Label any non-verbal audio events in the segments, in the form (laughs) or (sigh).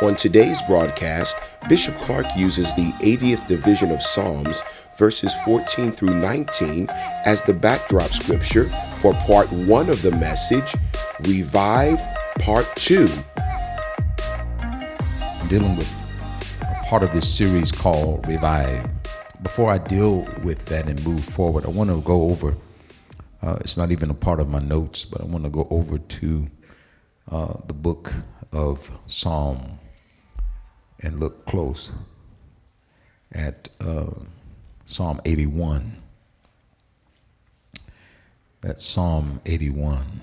On today's broadcast, Bishop Clark uses the 80th division of Psalms, verses 14 through 19, as the backdrop scripture for part one of the message, Revive Part 2. I'm dealing with a part of this series called Revive. Before I deal with that and move forward, I want to go over, uh, it's not even a part of my notes, but I want to go over to uh, the book of Psalm and look close at uh, Psalm 81. That's Psalm 81.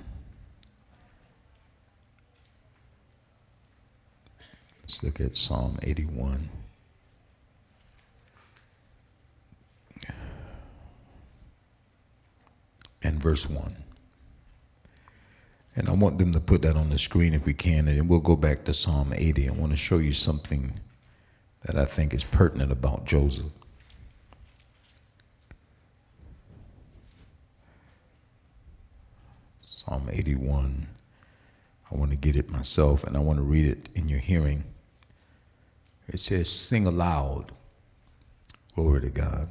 Let's look at Psalm 81. And verse 1. And I want them to put that on the screen if we can, and we'll go back to Psalm 80. I want to show you something that I think is pertinent about Joseph. Psalm 81. I want to get it myself, and I want to read it in your hearing. It says, Sing aloud. Glory to God.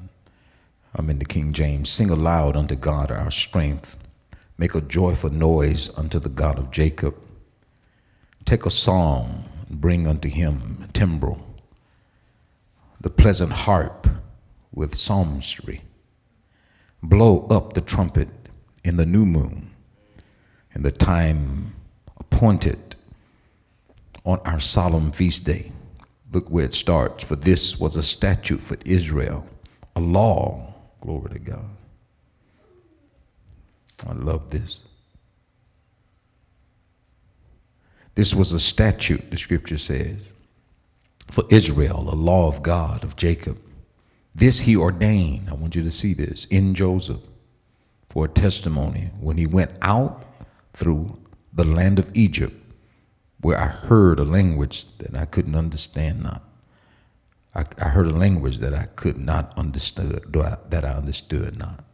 I'm in the King James. Sing aloud unto God our strength Make a joyful noise unto the God of Jacob. Take a song and bring unto him timbrel, the pleasant harp with psaltery. Blow up the trumpet in the new moon, in the time appointed on our solemn feast day. Look where it starts. For this was a statute for Israel, a law. Glory to God I love this. This was a statute, the scripture says, for Israel, a law of God, of Jacob. This he ordained, I want you to see this, in Joseph for a testimony when he went out through the land of Egypt, where I heard a language that I couldn't understand not. I, I heard a language that I could not understood, that I understood not.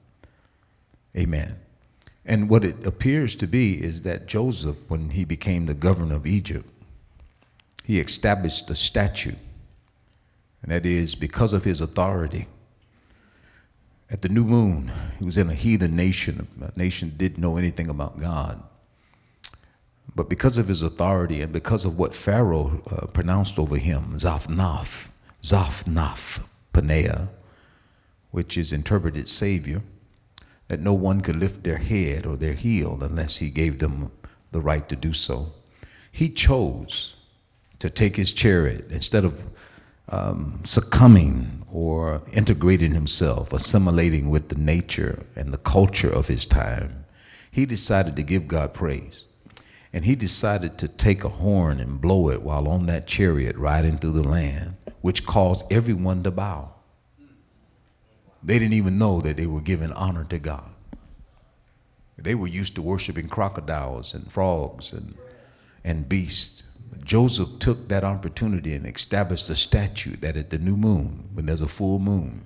Amen. And what it appears to be is that Joseph, when he became the governor of Egypt, he established a statute. And that is because of his authority. At the new moon, he was in a heathen nation, a nation didn't know anything about God. But because of his authority and because of what Pharaoh uh, pronounced over him, Zaphnath, Zaphnath Paneah, which is interpreted Savior, that no one could lift their head or their heel unless he gave them the right to do so. He chose to take his chariot instead of um, succumbing or integrating himself, assimilating with the nature and the culture of his time. He decided to give God praise. And he decided to take a horn and blow it while on that chariot riding through the land, which caused everyone to bow. They didn't even know that they were giving honor to God. They were used to worshiping crocodiles and frogs and, and beasts. Joseph took that opportunity and established a statute that at the new moon, when there's a full moon,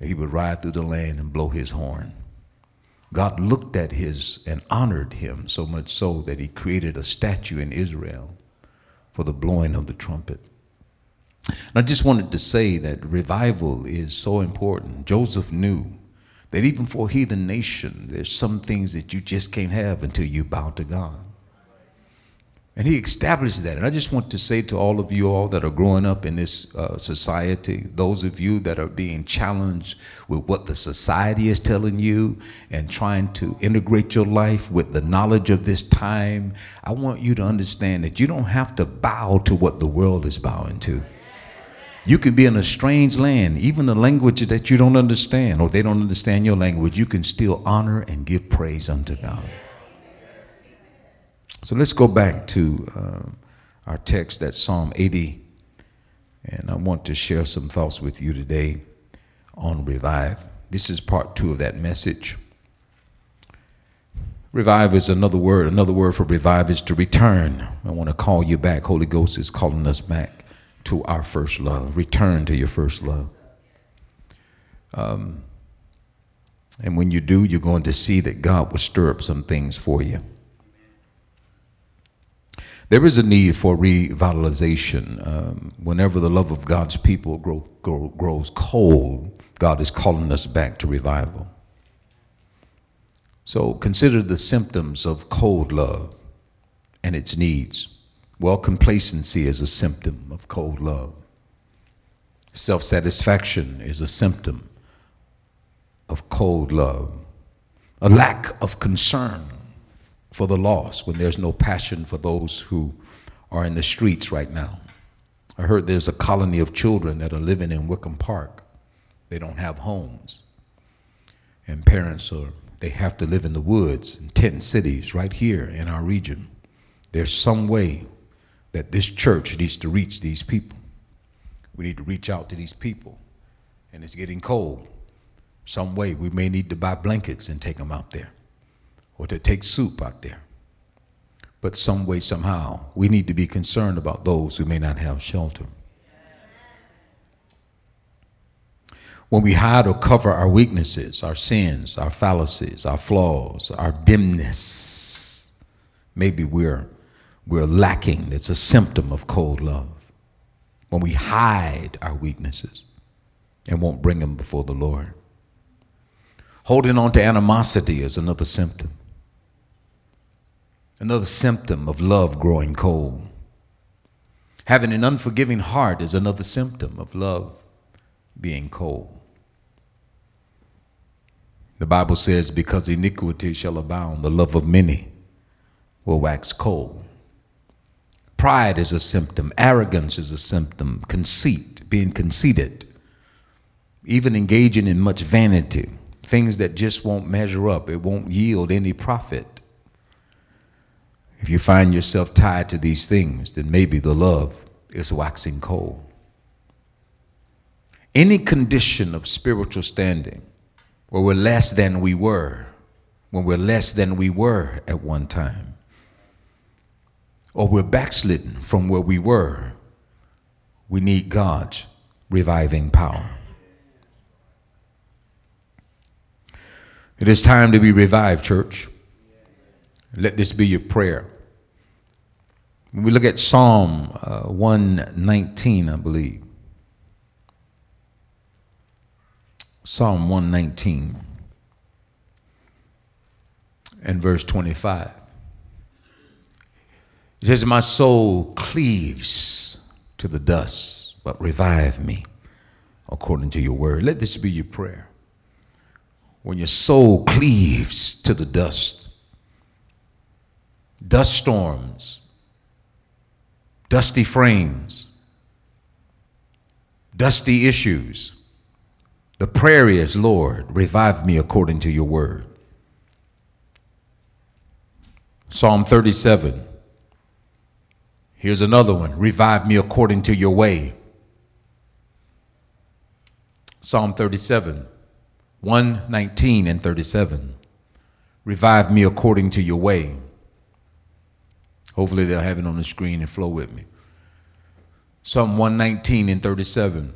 he would ride through the land and blow his horn. God looked at his and honored him so much so that he created a statue in Israel for the blowing of the trumpet. And I just wanted to say that revival is so important. Joseph knew that even for heathen nation, there's some things that you just can't have until you bow to God. And he established that. And I just want to say to all of you all that are growing up in this uh, society, those of you that are being challenged with what the society is telling you and trying to integrate your life with the knowledge of this time, I want you to understand that you don't have to bow to what the world is bowing to. You can be in a strange land, even a language that you don't understand, or they don't understand your language. You can still honor and give praise unto God. So let's go back to uh, our text, that's Psalm 80. And I want to share some thoughts with you today on revive. This is part two of that message. Revive is another word. Another word for revive is to return. I want to call you back. Holy Ghost is calling us back to our first love. Return to your first love. Um, and when you do, you're going to see that God will stir up some things for you. There is a need for revitalization. Um, whenever the love of God's people grow, grow, grows cold, God is calling us back to revival. So consider the symptoms of cold love and its needs. Well, complacency is a symptom of cold love. Self satisfaction is a symptom of cold love. A lack of concern for the lost when there's no passion for those who are in the streets right now. I heard there's a colony of children that are living in Wickham Park. They don't have homes. And parents are, they have to live in the woods in tent cities right here in our region. There's some way that this church needs to reach these people. We need to reach out to these people. And it's getting cold. Some way we may need to buy blankets and take them out there or to take soup out there. But some way, somehow, we need to be concerned about those who may not have shelter. When we hide or cover our weaknesses, our sins, our fallacies, our flaws, our dimness, maybe we're, we're lacking. It's a symptom of cold love. When we hide our weaknesses and won't bring them before the Lord. Holding on to animosity is another symptom. Another symptom of love growing cold. Having an unforgiving heart is another symptom of love being cold. The Bible says, Because iniquity shall abound, the love of many will wax cold. Pride is a symptom, arrogance is a symptom, conceit, being conceited, even engaging in much vanity, things that just won't measure up, it won't yield any profit. If you find yourself tied to these things, then maybe the love is waxing cold. Any condition of spiritual standing where we're less than we were, when we're less than we were at one time, or we're backslidden from where we were, we need God's reviving power. It is time to be revived, church. Let this be your prayer. When we look at Psalm uh, 119, I believe. Psalm 119 and verse 25. It says, My soul cleaves to the dust, but revive me according to your word. Let this be your prayer. When your soul cleaves to the dust, dust storms, dusty frames, dusty issues. The prayer is, Lord, revive me according to your word. Psalm 37. Here's another one revive me according to your way. Psalm 37, 119 and 37. Revive me according to your way. Hopefully, they'll have it on the screen and flow with me. Psalm 119 and 37.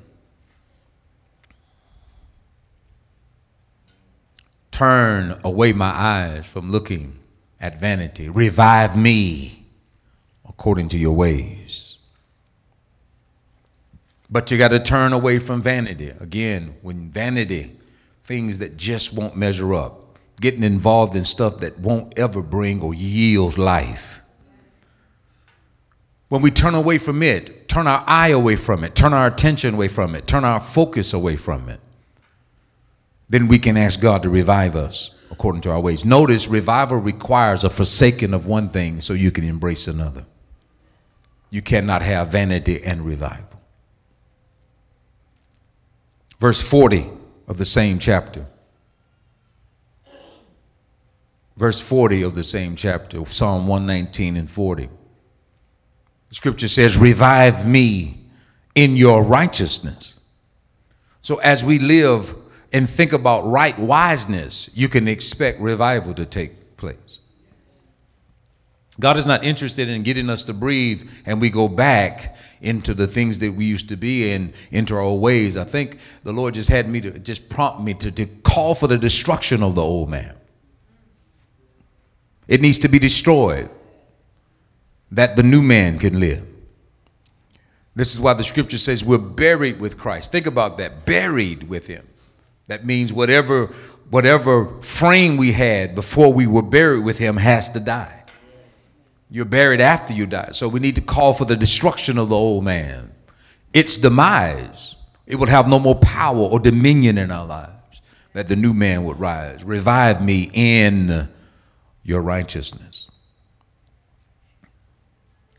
Turn away my eyes from looking at vanity. Revive me according to your ways. But you got to turn away from vanity. Again, when vanity, things that just won't measure up, getting involved in stuff that won't ever bring or yield life. When we turn away from it, turn our eye away from it, turn our attention away from it, turn our focus away from it, then we can ask God to revive us according to our ways. Notice revival requires a forsaking of one thing so you can embrace another. You cannot have vanity and revival. Verse 40 of the same chapter. Verse 40 of the same chapter, Psalm 119 and 40. The scripture says, Revive me in your righteousness. So as we live and think about right wiseness, you can expect revival to take place. God is not interested in getting us to breathe and we go back into the things that we used to be in, into our ways. I think the Lord just had me to just prompt me to, to call for the destruction of the old man. It needs to be destroyed that the new man can live. This is why the scripture says we're buried with Christ. Think about that buried with him. That means whatever, whatever frame we had before we were buried with him has to die. You're buried after you die. So we need to call for the destruction of the old man, its demise. It would have no more power or dominion in our lives, that the new man would rise. Revive me in your righteousness.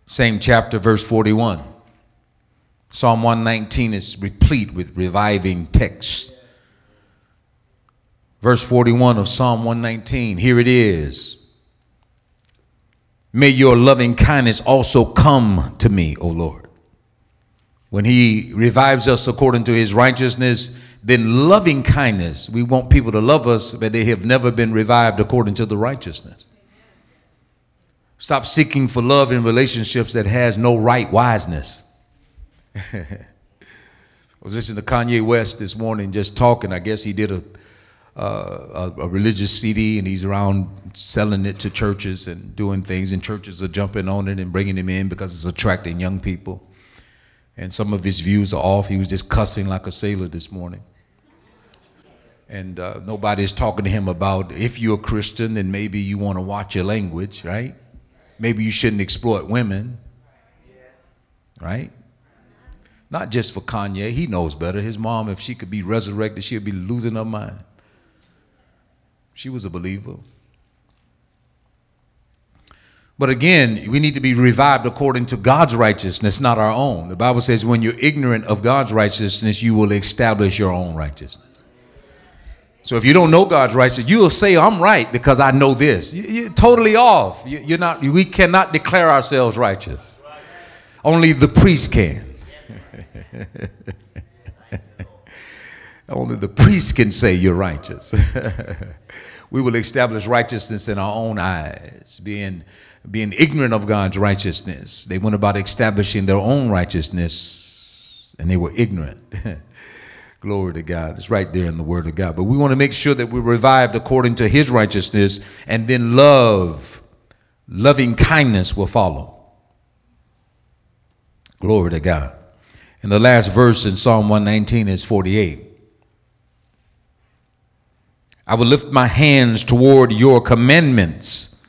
Same chapter, verse 41. Psalm 119 is replete with reviving texts. Verse 41 of Psalm 119, here it is. May your loving kindness also come to me, O Lord. When he revives us according to his righteousness, then loving kindness, we want people to love us, but they have never been revived according to the righteousness. Stop seeking for love in relationships that has no right wiseness. (laughs) I was listening to Kanye West this morning just talking. I guess he did a uh, a, a, religious CD and he's around selling it to churches and doing things, and churches are jumping on it and bringing him in because it's attracting young people. And some of his views are off. He was just cussing like a sailor this morning. And uh, nobody's talking to him about if you're a Christian, then maybe you want to watch your language, right? Maybe you shouldn't exploit women, right? Not just for Kanye, he knows better. His mom, if she could be resurrected, she'd be losing her mind. She was a believer. But again, we need to be revived according to God's righteousness, not our own. The Bible says, when you're ignorant of God's righteousness, you will establish your own righteousness. So if you don't know God's righteousness, you will say, I'm right because I know this. You're totally off. You're not, we cannot declare ourselves righteous. Only the priest can. (laughs) Only the priest can say you're righteous. (laughs) we will establish righteousness in our own eyes, being, being ignorant of God's righteousness. They went about establishing their own righteousness, and they were ignorant. (laughs) Glory to God. It's right there in the Word of God. But we want to make sure that we're revived according to His righteousness, and then love, loving kindness will follow. Glory to God. And the last verse in Psalm 119 is 48. I will lift my hands toward your commandments.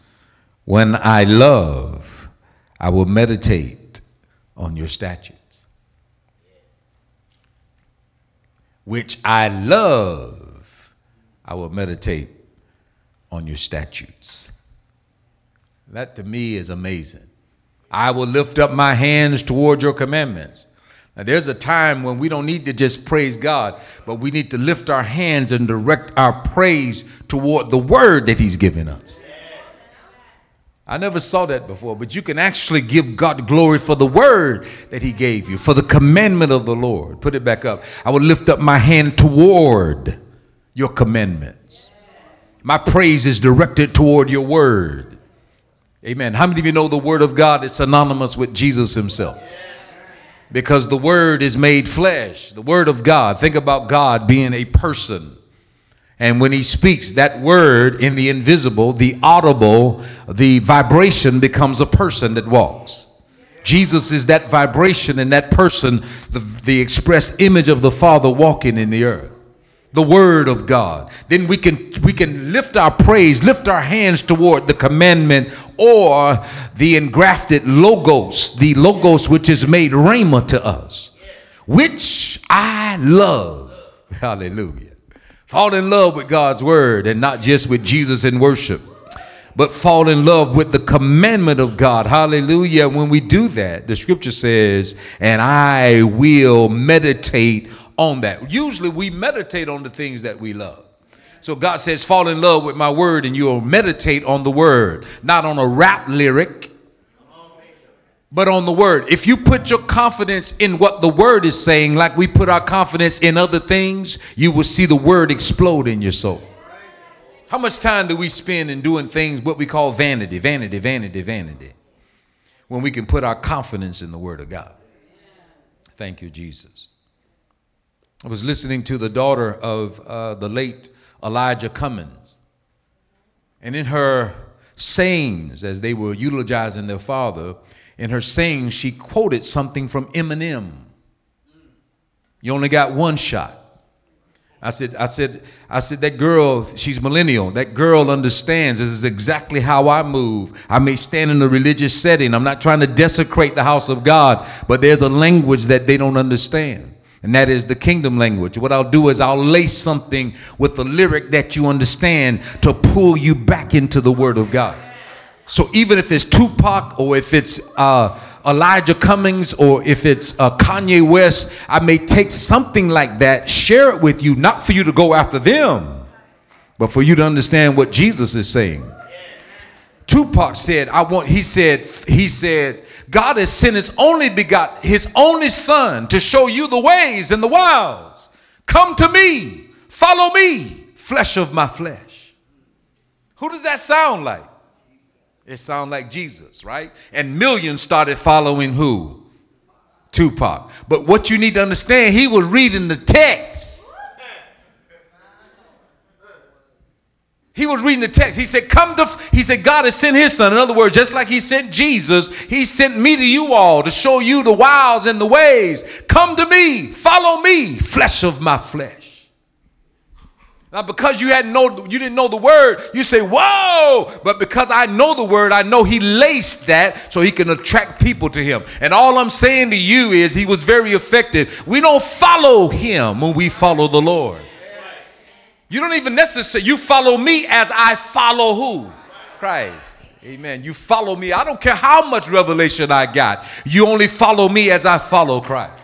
When I love, I will meditate on your statutes. Which I love, I will meditate on your statutes. That to me is amazing. I will lift up my hands toward your commandments. Now, there's a time when we don't need to just praise God, but we need to lift our hands and direct our praise toward the word that He's given us. I never saw that before, but you can actually give God glory for the word that He gave you, for the commandment of the Lord. Put it back up. I will lift up my hand toward your commandments. My praise is directed toward your word. Amen. How many of you know the word of God is synonymous with Jesus Himself? Because the Word is made flesh. The Word of God. Think about God being a person. And when He speaks, that Word in the invisible, the audible, the vibration becomes a person that walks. Jesus is that vibration and that person, the, the express image of the Father walking in the earth the word of God. Then we can we can lift our praise, lift our hands toward the commandment or the engrafted logos, the logos which is made rhema to us, which I love. (laughs) Hallelujah. Fall in love with God's word and not just with Jesus in worship. But fall in love with the commandment of God. Hallelujah. When we do that, the scripture says, and I will meditate on that. Usually we meditate on the things that we love. So God says, fall in love with my word and you'll meditate on the word, not on a rap lyric, but on the word. If you put your confidence in what the word is saying, like we put our confidence in other things, you will see the word explode in your soul. How much time do we spend in doing things what we call vanity, vanity, vanity, vanity, when we can put our confidence in the word of God? Thank you, Jesus. I was listening to the daughter of uh, the late Elijah Cummings. And in her sayings, as they were eulogizing their father, in her sayings, she quoted something from Eminem. You only got one shot. I said, I said, I said, that girl, she's millennial. That girl understands. This is exactly how I move. I may stand in a religious setting. I'm not trying to desecrate the house of God, but there's a language that they don't understand and that is the kingdom language. What I'll do is I'll lace something with the lyric that you understand to pull you back into the Word of God. So even if it's Tupac or if it's uh, Elijah Cummings or if it's uh, Kanye West, I may take something like that, share it with you, not for you to go after them, but for you to understand what Jesus is saying. Tupac said, I want, he said, he said, God has sent his only begot, his only son to show you the ways and the wiles. Come to me, follow me, flesh of my flesh. Who does that sound like? It sounds like Jesus, right? And millions started following who? Tupac. But what you need to understand, he was reading the text. He was reading the text. He said, Come to, he said, God has sent his son. In other words, just like he sent Jesus, he sent me to you all to show you the wiles and the ways. Come to me, follow me, flesh of my flesh. Now, because you hadn't know, you didn't know the word, you say, Whoa! But because I know the word, I know he laced that so he can attract people to him. And all I'm saying to you is he was very effective. We don't follow him when we follow the Lord. You don't even necessarily, you follow me as I follow who? Christ. Amen. You follow me. I don't care how much revelation I got. You only follow me as I follow Christ.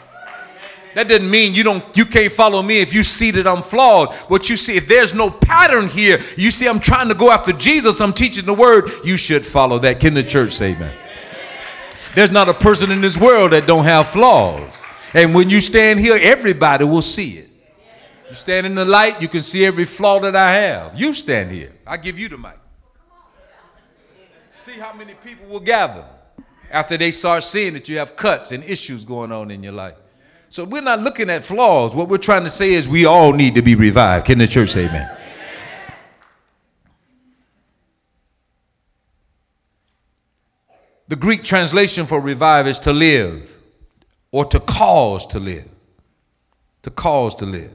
That doesn't mean you don't you can't follow me if you see that I'm flawed. What you see, if there's no pattern here, you see I'm trying to go after Jesus, I'm teaching the word, you should follow that. Can the church say amen? There's not a person in this world that don't have flaws. And when you stand here, everybody will see it. You stand in the light, you can see every flaw that I have. You stand here. I give you the mic. See how many people will gather after they start seeing that you have cuts and issues going on in your life. So we're not looking at flaws. What we're trying to say is we all need to be revived. Can the church say amen? The Greek translation for revive is to live or to cause to live. To cause to live.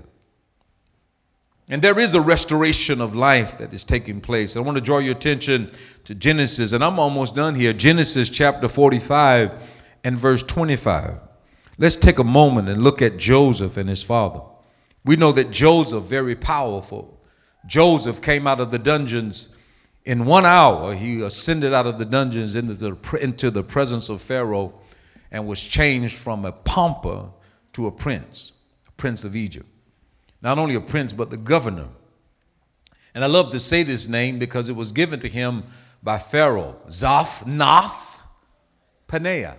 And there is a restoration of life that is taking place. I want to draw your attention to Genesis, and I'm almost done here. Genesis chapter 45 and verse 25. Let's take a moment and look at Joseph and his father. We know that Joseph, very powerful, Joseph came out of the dungeons in one hour. He ascended out of the dungeons into the, into the presence of Pharaoh and was changed from a pauper to a prince, a prince of Egypt not only a prince, but the governor. And I love to say this name because it was given to him by Pharaoh, Zaphnath Paneah.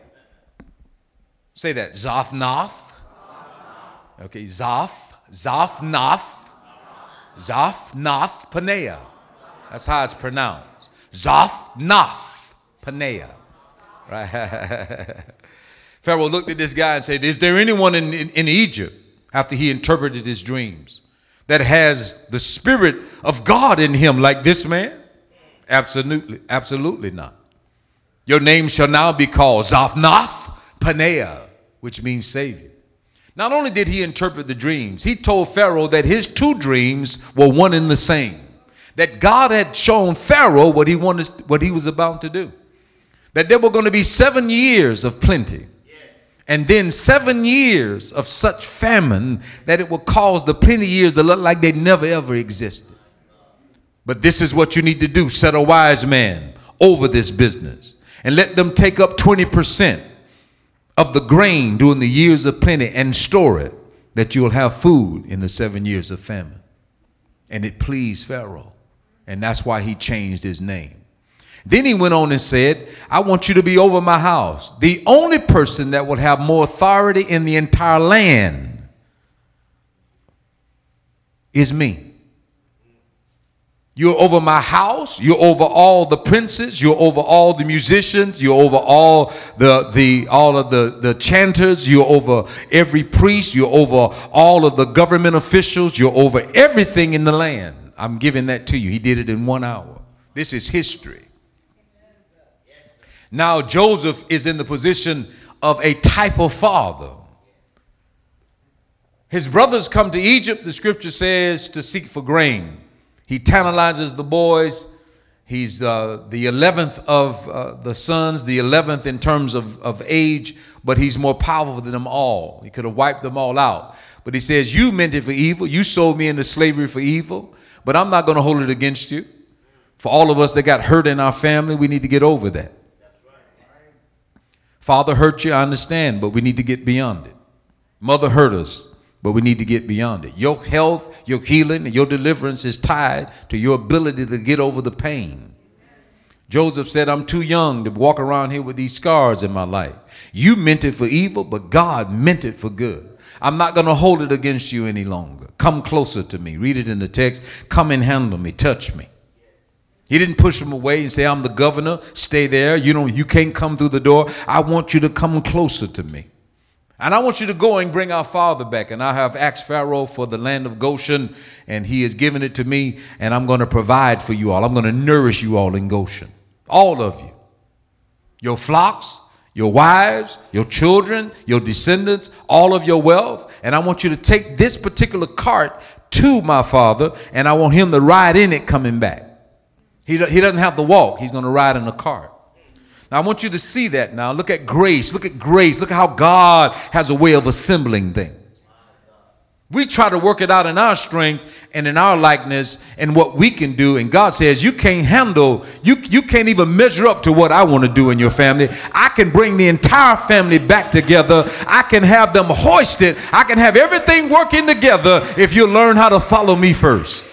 Say that, Zaphnath. Okay, Zaph, Zaphnath, Zaphnath Paneah. That's how it's pronounced. Zaphnath Paneah. Right? (laughs) Pharaoh looked at this guy and said, Is there anyone in, in, in Egypt after he interpreted his dreams that has the spirit of God in him like this man? Absolutely, absolutely not. Your name shall now be called Zaphnath Paneah, which means Savior. Not only did he interpret the dreams, he told Pharaoh that his two dreams were one and the same. That God had shown Pharaoh what he wanted, what he was about to do. That there were going to be seven years of plenty and then seven years of such famine that it will cause the plenty years to look like they never ever existed. But this is what you need to do set a wise man over this business and let them take up 20% of the grain during the years of plenty and store it that you'll have food in the seven years of famine. And it pleased Pharaoh. And that's why he changed his name. Then he went on and said, I want you to be over my house. The only person that will have more authority in the entire land is me. You're over my house. You're over all the princes. You're over all the musicians. You're over all the, the all of the, the chanters. You're over every priest. You're over all of the government officials. You're over everything in the land. I'm giving that to you. He did it in one hour. This is history. Now Joseph is in the position of a type of father. His brothers come to Egypt, the scripture says, to seek for grain. He tantalizes the boys. He's uh, the 11th of uh, the sons, the 11th in terms of, of age, but he's more powerful than them all. He could have wiped them all out. But he says, You meant it for evil. You sold me into slavery for evil, but I'm not going to hold it against you. For all of us that got hurt in our family, we need to get over that. Father hurt you, I understand, but we need to get beyond it. Mother hurt us, but we need to get beyond it. Your health, your healing, and your deliverance is tied to your ability to get over the pain. Joseph said, I'm too young to walk around here with these scars in my life. You meant it for evil, but God meant it for good. I'm not going to hold it against you any longer. Come closer to me. Read it in the text. Come and handle me. Touch me. He didn't push him away and say, I'm the governor. Stay there. You know, you can't come through the door. I want you to come closer to me. And I want you to go and bring our father back. And I have asked Pharaoh for the land of Goshen, and he has given it to me, and I'm going to provide for you all. I'm going to nourish you all in Goshen. All of you. Your flocks, your wives, your children, your descendants, all of your wealth. And I want you to take this particular cart to my father, and I want him to ride in it coming back. He, he doesn't have to walk, he's going to ride in a cart. Now, I want you to see that now. Look at grace. Look at grace. Look at how God has a way of assembling things. We try to work it out in our strength and in our likeness and what we can do. And God says, You can't handle, you, you can't even measure up to what I want to do in your family. I can bring the entire family back together. I can have them hoisted. I can have everything working together if you learn how to follow me first.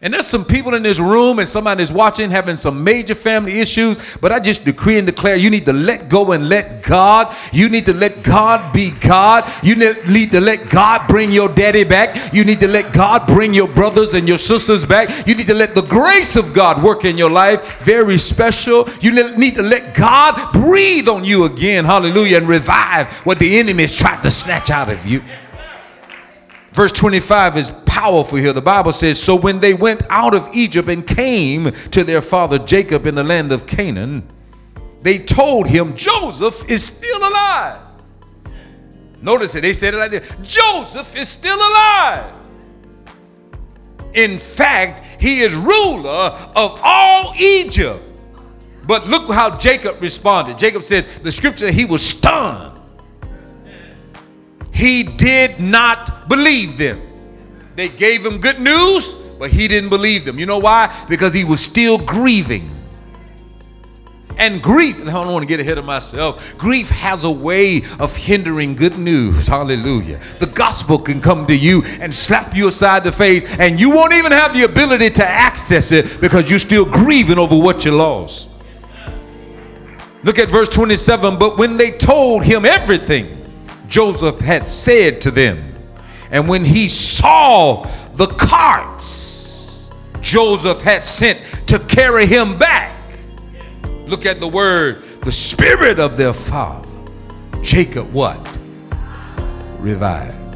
And there's some people in this room and somebody's watching having some major family issues, but I just decree and declare you need to let go and let God. You need to let God be God. You need to let God bring your daddy back. You need to let God bring your brothers and your sisters back. You need to let the grace of God work in your life. Very special. You need to let God breathe on you again. Hallelujah. And revive what the enemy has tried to snatch out of you. Verse 25 is powerful here. The Bible says, So when they went out of Egypt and came to their father Jacob in the land of Canaan, they told him, Joseph is still alive. Notice it, they said it like this Joseph is still alive. In fact, he is ruler of all Egypt. But look how Jacob responded. Jacob said, the scripture, he was stunned he did not believe them. They gave him good news, but he didn't believe them. You know why? Because he was still grieving. And grief, and I don't want to get ahead of myself, grief has a way of hindering good news. Hallelujah. The gospel can come to you and slap you aside the face, and you won't even have the ability to access it because you're still grieving over what you lost. Look at verse 27. But when they told him everything, Joseph had said to them. And when he saw the carts Joseph had sent to carry him back, look at the word, the spirit of their father, Jacob, what? Revived.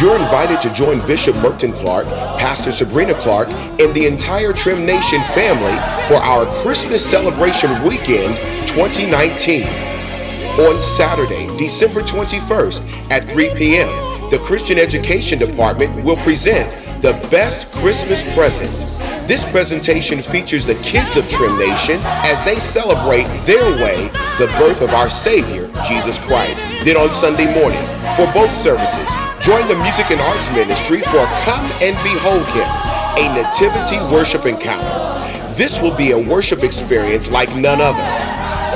You're invited to join Bishop Merton Clark, Pastor Sabrina Clark, and the entire Trim Nation family for our Christmas celebration weekend 2019. On Saturday, December 21st at 3 p.m., the Christian Education Department will present the best Christmas present. This presentation features the kids of Trim Nation as they celebrate their way the birth of our Savior, Jesus Christ. Then on Sunday morning, for both services, Join the Music and Arts Ministry for Come and Behold Him, a nativity worship encounter. This will be a worship experience like none other.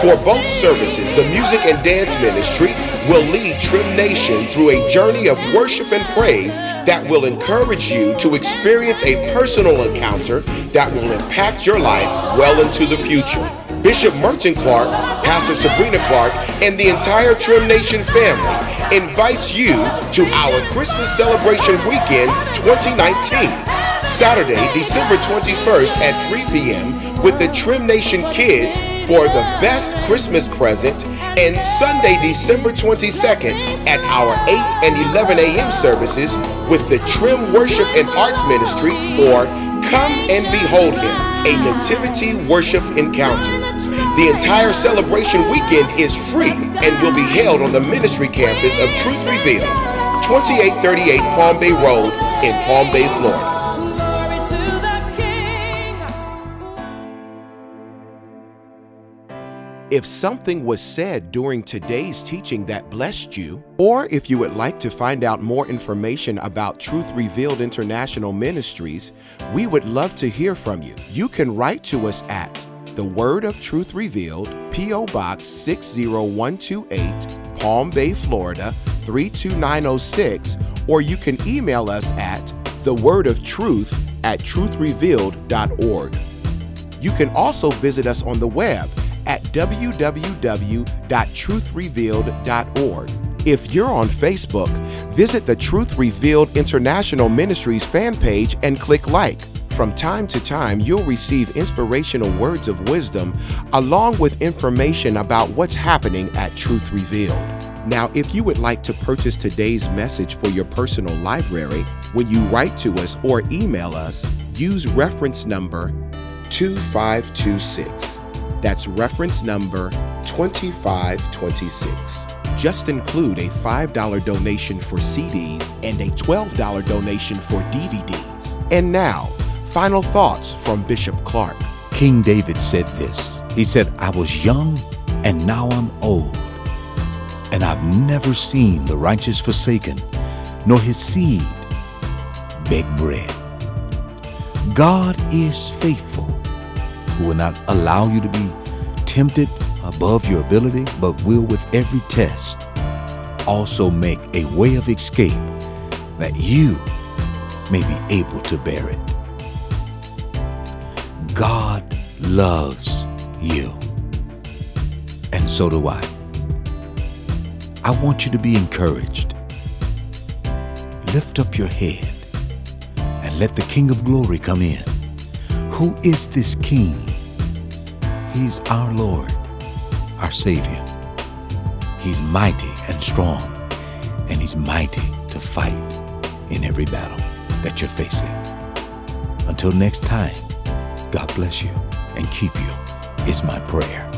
For both services, the music and dance ministry will lead Trim Nation through a journey of worship and praise that will encourage you to experience a personal encounter that will impact your life well into the future. Bishop Merton Clark, Pastor Sabrina Clark, and the entire Trim Nation family invites you to our Christmas celebration weekend 2019, Saturday, December 21st at 3 p.m. with the Trim Nation Kids for the best Christmas present and Sunday, December 22nd at our 8 and 11 a.m. services with the Trim Worship and Arts Ministry for Come and Behold Him, a nativity worship encounter. The entire celebration weekend is free and will be held on the ministry campus of Truth Revealed, 2838 Palm Bay Road in Palm Bay, Florida. If something was said during today's teaching that blessed you, or if you would like to find out more information about Truth Revealed International Ministries, we would love to hear from you. You can write to us at The Word of Truth Revealed, P.O. Box 60128, Palm Bay, Florida 32906, or you can email us at The Word of Truth at truthrevealed.org. You can also visit us on the web at www.truthrevealed.org. If you're on Facebook, visit the Truth Revealed International Ministries fan page and click like. From time to time, you'll receive inspirational words of wisdom along with information about what's happening at Truth Revealed. Now, if you would like to purchase today's message for your personal library, when you write to us or email us, use reference number 2526. That's reference number 2526. Just include a $5 donation for CDs and a $12 donation for DVDs. And now, final thoughts from Bishop Clark. King David said this He said, I was young and now I'm old, and I've never seen the righteous forsaken, nor his seed beg bread. God is faithful who will not allow you to be tempted above your ability, but will with every test also make a way of escape that you may be able to bear it. God loves you, and so do I. I want you to be encouraged. Lift up your head and let the King of Glory come in. Who is this King? He's our Lord, our Savior. He's mighty and strong, and He's mighty to fight in every battle that you're facing. Until next time, God bless you and keep you, is my prayer.